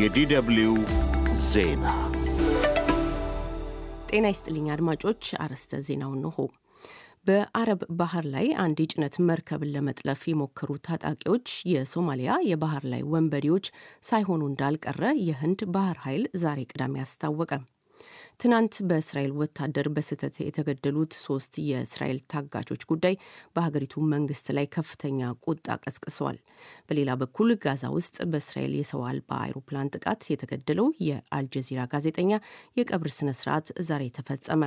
የዲደብሊው ዜና ጤና ይስጥልኝ አድማጮች፣ አርዕስተ ዜናውን እንሆ። በአረብ ባህር ላይ አንድ የጭነት መርከብን ለመጥለፍ የሞከሩ ታጣቂዎች የሶማሊያ የባህር ላይ ወንበዴዎች ሳይሆኑ እንዳልቀረ የህንድ ባህር ኃይል ዛሬ ቅዳሜ አስታወቀ። ትናንት በእስራኤል ወታደር በስህተት የተገደሉት ሶስት የእስራኤል ታጋቾች ጉዳይ በሀገሪቱ መንግስት ላይ ከፍተኛ ቁጣ ቀስቅሰዋል። በሌላ በኩል ጋዛ ውስጥ በእስራኤል የሰው አልባ አይሮፕላን ጥቃት የተገደለው የአልጀዚራ ጋዜጠኛ የቀብር ስነ ስርዓት ዛሬ ተፈጸመ።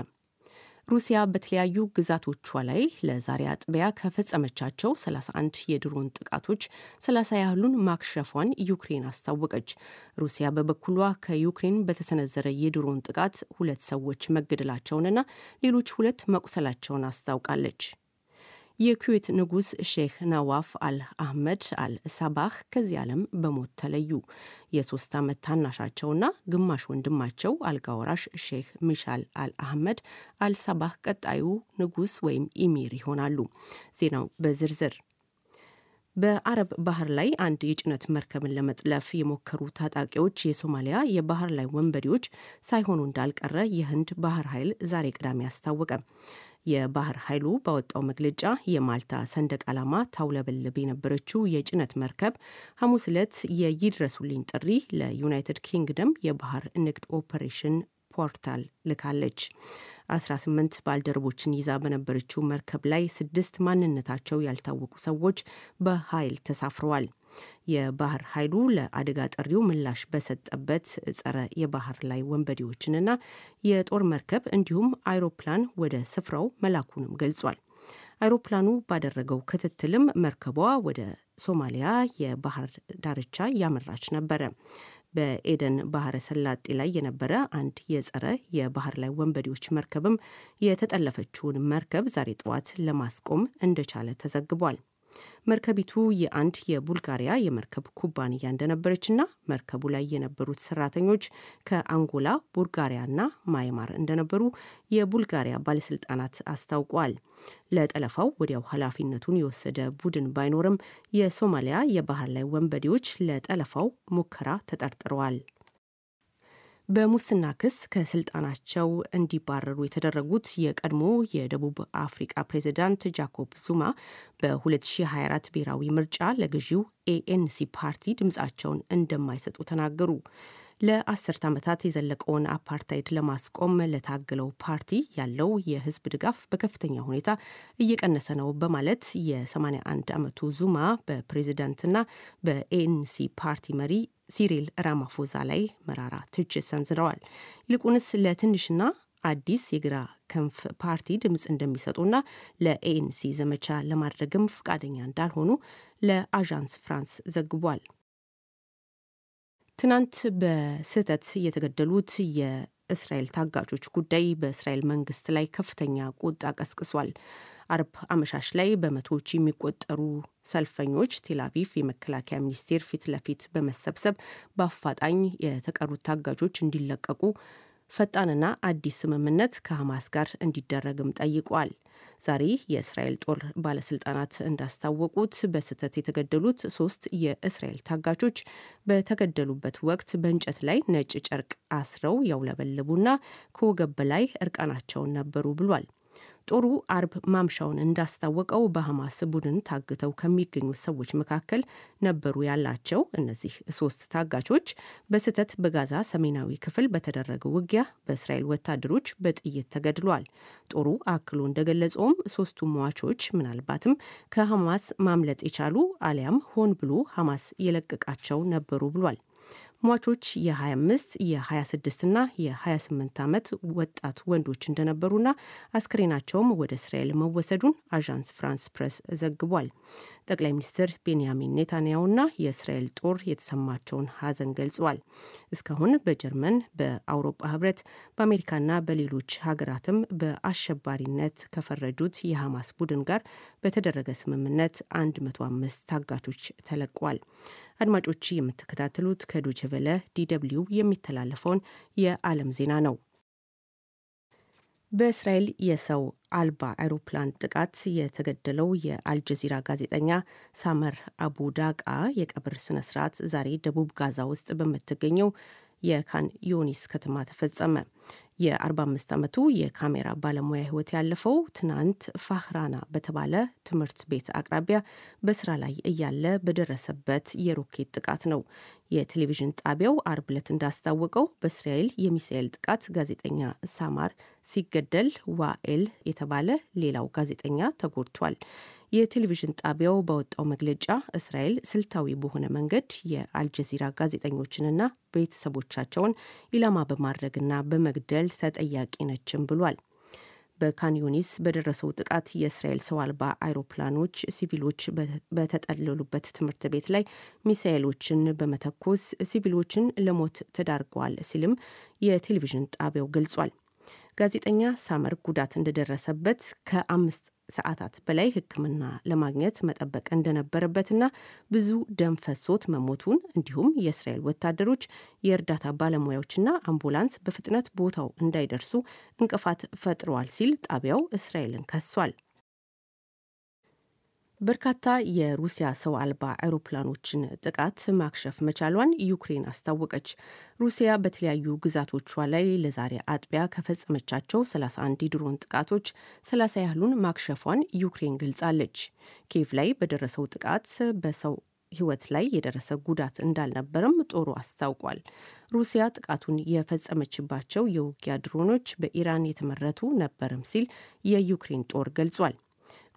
ሩሲያ በተለያዩ ግዛቶቿ ላይ ለዛሬ አጥቢያ ከፈጸመቻቸው 31 የድሮን ጥቃቶች 30 ያህሉን ማክሸፏን ዩክሬን አስታወቀች። ሩሲያ በበኩሏ ከዩክሬን በተሰነዘረ የድሮን ጥቃት ሁለት ሰዎች መገደላቸውንና ሌሎች ሁለት መቁሰላቸውን አስታውቃለች። የኩዌት ንጉሥ ሼክ ነዋፍ አል አህመድ አል ሳባህ ከዚህ ዓለም በሞት ተለዩ። የሶስት ዓመት ታናሻቸውና ግማሽ ወንድማቸው አልጋወራሽ ሼክ ሚሻል አል አህመድ አል ሳባህ ቀጣዩ ንጉሥ ወይም ኢሚር ይሆናሉ። ዜናው በዝርዝር በአረብ ባህር ላይ አንድ የጭነት መርከብን ለመጥለፍ የሞከሩ ታጣቂዎች የሶማሊያ የባህር ላይ ወንበዴዎች ሳይሆኑ እንዳልቀረ የህንድ ባህር ኃይል ዛሬ ቅዳሜ አስታወቀ። የባህር ኃይሉ ባወጣው መግለጫ የማልታ ሰንደቅ ዓላማ ታውለበልብ የነበረችው የጭነት መርከብ ሐሙስ ዕለት የይድረሱልኝ ጥሪ ለዩናይትድ ኪንግደም የባህር ንግድ ኦፐሬሽን ፖርታል ልካለች። 18 ባልደረቦችን ይዛ በነበረችው መርከብ ላይ ስድስት ማንነታቸው ያልታወቁ ሰዎች በኃይል ተሳፍረዋል። የባህር ኃይሉ ለአደጋ ጥሪው ምላሽ በሰጠበት ጸረ የባህር ላይ ወንበዴዎችንና የጦር መርከብ እንዲሁም አይሮፕላን ወደ ስፍራው መላኩንም ገልጿል። አይሮፕላኑ ባደረገው ክትትልም መርከቧ ወደ ሶማሊያ የባህር ዳርቻ ያመራች ነበረ። በኤደን ባህረ ሰላጤ ላይ የነበረ አንድ የጸረ የባህር ላይ ወንበዴዎች መርከብም የተጠለፈችውን መርከብ ዛሬ ጠዋት ለማስቆም እንደቻለ ተዘግቧል። መርከቢቱ የአንድ የቡልጋሪያ የመርከብ ኩባንያ እንደነበረችና መርከቡ ላይ የነበሩት ሰራተኞች ከአንጎላ፣ ቡልጋሪያና ማይንማር እንደነበሩ የቡልጋሪያ ባለስልጣናት አስታውቋል። ለጠለፋው ወዲያው ኃላፊነቱን የወሰደ ቡድን ባይኖርም የሶማሊያ የባህር ላይ ወንበዴዎች ለጠለፋው ሙከራ ተጠርጥረዋል። በሙስና ክስ ከስልጣናቸው እንዲባረሩ የተደረጉት የቀድሞ የደቡብ አፍሪቃ ፕሬዚዳንት ጃኮብ ዙማ በ2024 ብሔራዊ ምርጫ ለገዢው ኤኤንሲ ፓርቲ ድምፃቸውን እንደማይሰጡ ተናገሩ። ለአስርት ዓመታት የዘለቀውን አፓርታይድ ለማስቆም ለታገለው ፓርቲ ያለው የሕዝብ ድጋፍ በከፍተኛ ሁኔታ እየቀነሰ ነው በማለት የ81 ዓመቱ ዙማ በፕሬዚዳንትና በኤንሲ ፓርቲ መሪ ሲሪል ራማፎዛ ላይ መራራ ትችት ሰንዝረዋል። ይልቁንስ ለትንሽና አዲስ የግራ ክንፍ ፓርቲ ድምፅ እንደሚሰጡና ለኤኤንሲ ዘመቻ ለማድረግም ፈቃደኛ እንዳልሆኑ ለአዣንስ ፍራንስ ዘግቧል። ትናንት በስህተት የተገደሉት የእስራኤል ታጋቾች ጉዳይ በእስራኤል መንግስት ላይ ከፍተኛ ቁጣ ቀስቅሷል። አርብ አመሻሽ ላይ በመቶዎች የሚቆጠሩ ሰልፈኞች ቴልአቪቭ የመከላከያ ሚኒስቴር ፊት ለፊት በመሰብሰብ በአፋጣኝ የተቀሩት ታጋቾች እንዲለቀቁ ፈጣንና አዲስ ስምምነት ከሐማስ ጋር እንዲደረግም ጠይቋል። ዛሬ የእስራኤል ጦር ባለስልጣናት እንዳስታወቁት በስህተት የተገደሉት ሶስት የእስራኤል ታጋቾች በተገደሉበት ወቅት በእንጨት ላይ ነጭ ጨርቅ አስረው ያውለበልቡና ከወገብ በላይ እርቃናቸውን ነበሩ ብሏል። ጦሩ አርብ ማምሻውን እንዳስታወቀው በሐማስ ቡድን ታግተው ከሚገኙት ሰዎች መካከል ነበሩ ያላቸው እነዚህ ሶስት ታጋቾች በስህተት በጋዛ ሰሜናዊ ክፍል በተደረገው ውጊያ በእስራኤል ወታደሮች በጥይት ተገድሏል። ጦሩ አክሎ እንደገለጸውም ሶስቱ ሟቾች ምናልባትም ከሐማስ ማምለጥ የቻሉ አሊያም ሆን ብሎ ሐማስ የለቀቃቸው ነበሩ ብሏል። ሟቾች የ25 የ26 እና የ28 ዓመት ወጣት ወንዶች እንደነበሩና አስክሬናቸውም ወደ እስራኤል መወሰዱን አዣንስ ፍራንስ ፕሬስ ዘግቧል። ጠቅላይ ሚኒስትር ቤንያሚን ኔታንያሁና የእስራኤል ጦር የተሰማቸውን ሐዘን ገልጸዋል። እስካሁን በጀርመን በአውሮፓ ህብረት በአሜሪካና በሌሎች ሀገራትም በአሸባሪነት ከፈረጁት የሐማስ ቡድን ጋር በተደረገ ስምምነት 105 ታጋቾች ተለቀዋል። አድማጮች የምትከታተሉት ከዶቼ ቬለ DW የሚተላለፈውን የዓለም ዜና ነው። በእስራኤል የሰው አልባ አውሮፕላን ጥቃት የተገደለው የአልጀዚራ ጋዜጠኛ ሳመር አቡ ዳቃ የቀብር ስነ ስርዓት ዛሬ ደቡብ ጋዛ ውስጥ በምትገኘው የካን ዮኒስ ከተማ ተፈጸመ። የ45 ዓመቱ የካሜራ ባለሙያ ሕይወት ያለፈው ትናንት ፋህራና በተባለ ትምህርት ቤት አቅራቢያ በስራ ላይ እያለ በደረሰበት የሮኬት ጥቃት ነው። የቴሌቪዥን ጣቢያው አርብ ዕለት እንዳስታወቀው በእስራኤል የሚሳኤል ጥቃት ጋዜጠኛ ሳማር ሲገደል ዋኤል የተባለ ሌላው ጋዜጠኛ ተጎድቷል። የቴሌቪዥን ጣቢያው ባወጣው መግለጫ እስራኤል ስልታዊ በሆነ መንገድ የአልጀዚራ ጋዜጠኞችንና ቤተሰቦቻቸውን ኢላማ በማድረግና በመግደል ተጠያቂ ነችም ብሏል። በካንዩኒስ በደረሰው ጥቃት የእስራኤል ሰው አልባ አይሮፕላኖች ሲቪሎች በተጠለሉበት ትምህርት ቤት ላይ ሚሳኤሎችን በመተኮስ ሲቪሎችን ለሞት ተዳርገዋል ሲልም የቴሌቪዥን ጣቢያው ገልጿል። ጋዜጠኛ ሳመር ጉዳት እንደደረሰበት ከአምስት ሰዓታት በላይ ሕክምና ለማግኘት መጠበቅ እንደነበረበትና ብዙ ደም ፈሶት መሞቱን እንዲሁም የእስራኤል ወታደሮች የእርዳታ ባለሙያዎችና አምቡላንስ በፍጥነት ቦታው እንዳይደርሱ እንቅፋት ፈጥረዋል ሲል ጣቢያው እስራኤልን ከሷል። በርካታ የሩሲያ ሰው አልባ አውሮፕላኖችን ጥቃት ማክሸፍ መቻሏን ዩክሬን አስታወቀች። ሩሲያ በተለያዩ ግዛቶቿ ላይ ለዛሬ አጥቢያ ከፈጸመቻቸው 31 የድሮን ጥቃቶች 30 ያህሉን ማክሸፏን ዩክሬን ገልጻለች። ኪየቭ ላይ በደረሰው ጥቃት በሰው ሕይወት ላይ የደረሰ ጉዳት እንዳልነበረም ጦሩ አስታውቋል። ሩሲያ ጥቃቱን የፈጸመችባቸው የውጊያ ድሮኖች በኢራን የተመረቱ ነበርም ሲል የዩክሬን ጦር ገልጿል።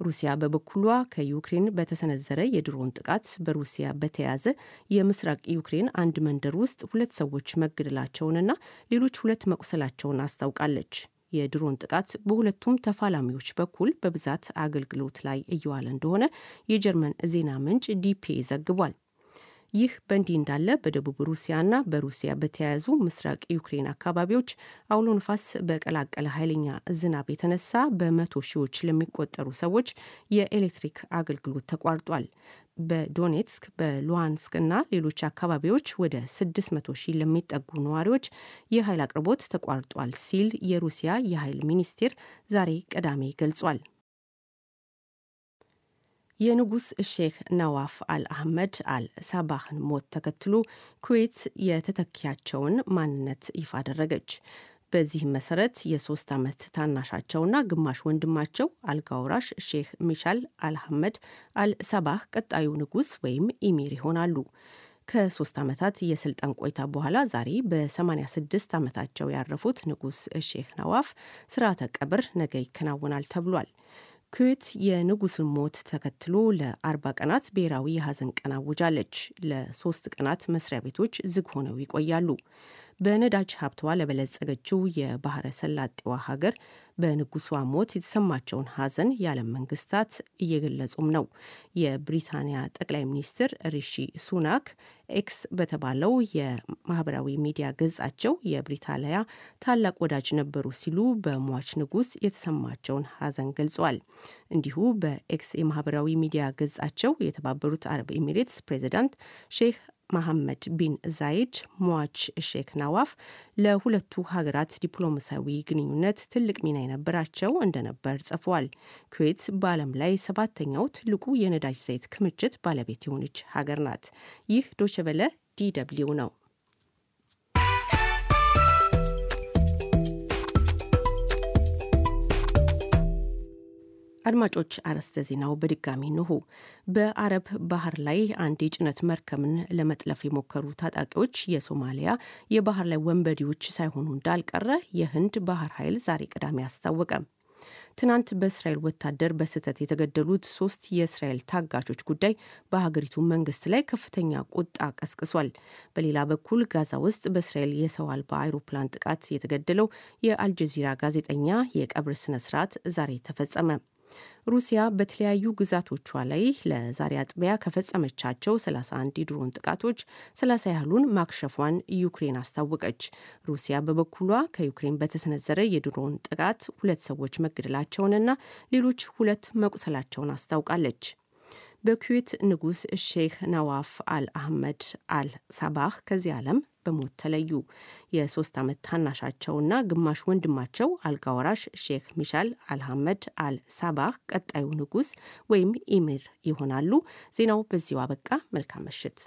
ሩሲያ በበኩሏ ከዩክሬን በተሰነዘረ የድሮን ጥቃት በሩሲያ በተያዘ የምስራቅ ዩክሬን አንድ መንደር ውስጥ ሁለት ሰዎች መገደላቸውንና ሌሎች ሁለት መቁሰላቸውን አስታውቃለች። የድሮን ጥቃት በሁለቱም ተፋላሚዎች በኩል በብዛት አገልግሎት ላይ እየዋለ እንደሆነ የጀርመን ዜና ምንጭ ዲፒኤ ዘግቧል። ይህ በእንዲህ እንዳለ በደቡብ ሩሲያና በሩሲያ በተያያዙ ምስራቅ ዩክሬን አካባቢዎች አውሎ ንፋስ በቀላቀለ ኃይለኛ ዝናብ የተነሳ በመቶ ሺዎች ለሚቆጠሩ ሰዎች የኤሌክትሪክ አገልግሎት ተቋርጧል። በዶኔትስክ በሉሃንስክ እና ሌሎች አካባቢዎች ወደ 600 ሺህ ለሚጠጉ ነዋሪዎች የኃይል አቅርቦት ተቋርጧል ሲል የሩሲያ የኃይል ሚኒስቴር ዛሬ ቅዳሜ ገልጿል። የንጉስ ሼክ ነዋፍ አል አህመድ አል ሳባህን ሞት ተከትሎ ኩዌት የተተኪያቸውን ማንነት ይፋ አደረገች። በዚህም መሰረት የሶስት ዓመት ታናሻቸውና ግማሽ ወንድማቸው አልጋውራሽ ሼክ ሚሻል አል አህመድ አል ሳባህ ቀጣዩ ንጉስ ወይም ኢሚር ይሆናሉ። ከሶስት ዓመታት የስልጣን ቆይታ በኋላ ዛሬ በ86 ዓመታቸው ያረፉት ንጉስ ሼክ ነዋፍ ስርዓተ ቀብር ነገ ይከናወናል ተብሏል። ኩዌት የንጉሱን ሞት ተከትሎ ለአርባ ቀናት ብሔራዊ የሐዘን ቀን አውጃለች። ለሶስት ቀናት መስሪያ ቤቶች ዝግ ሆነው ይቆያሉ። በነዳጅ ሀብቷ ለበለጸገችው የባህረ ሰላጤዋ ሀገር በንጉሷ ሞት የተሰማቸውን ሐዘን የዓለም መንግስታት እየገለጹም ነው። የብሪታንያ ጠቅላይ ሚኒስትር ሪሺ ሱናክ X በተባለው የማህበራዊ ሚዲያ ገጻቸው የብሪታንያ ታላቅ ወዳጅ ነበሩ ሲሉ በሟች ንጉስ የተሰማቸውን ሐዘን ገልጸዋል። እንዲሁ በ X የማህበራዊ ሚዲያ ገጻቸው የተባበሩት አረብ ኤሚሬትስ ፕሬዚዳንት ሼህ መሐመድ ቢን ዛይድ ሟች ሼክ ናዋፍ ለሁለቱ ሀገራት ዲፕሎማሲያዊ ግንኙነት ትልቅ ሚና የነበራቸው እንደነበር ጽፏል። ኩዌት በዓለም ላይ ሰባተኛው ትልቁ የነዳጅ ዘይት ክምችት ባለቤት የሆነች ሀገር ናት። ይህ ዶቼ ቬለ DW ነው። አድማጮች አርዕስተ ዜናው በድጋሚ እነሆ። በአረብ ባህር ላይ አንድ የጭነት መርከብን ለመጥለፍ የሞከሩ ታጣቂዎች የሶማሊያ የባህር ላይ ወንበዴዎች ሳይሆኑ እንዳልቀረ የህንድ ባህር ኃይል ዛሬ ቅዳሜ አስታወቀ። ትናንት በእስራኤል ወታደር በስህተት የተገደሉት ሶስት የእስራኤል ታጋቾች ጉዳይ በሀገሪቱ መንግስት ላይ ከፍተኛ ቁጣ ቀስቅሷል። በሌላ በኩል ጋዛ ውስጥ በእስራኤል የሰው አልባ አይሮፕላን ጥቃት የተገደለው የአልጀዚራ ጋዜጠኛ የቀብር ስነስርዓት ዛሬ ተፈጸመ። ሩሲያ በተለያዩ ግዛቶቿ ላይ ለዛሬ አጥቢያ ከፈጸመቻቸው 31 የድሮን ጥቃቶች 30 ያህሉን ማክሸፏን ዩክሬን አስታወቀች። ሩሲያ በበኩሏ ከዩክሬን በተሰነዘረ የድሮን ጥቃት ሁለት ሰዎች መገደላቸውንና ሌሎች ሁለት መቁሰላቸውን አስታውቃለች። በኩዌት ንጉስ ሼክ ነዋፍ አል አህመድ አል ሳባህ ከዚህ ዓለም በሞት ተለዩ። የሶስት ዓመት ታናሻቸውና ግማሽ ወንድማቸው አልጋወራሽ ሼክ ሚሻል አልሐመድ አል ሳባህ ቀጣዩ ንጉስ ወይም ኢሚር ይሆናሉ። ዜናው በዚሁ አበቃ። መልካም ምሽት።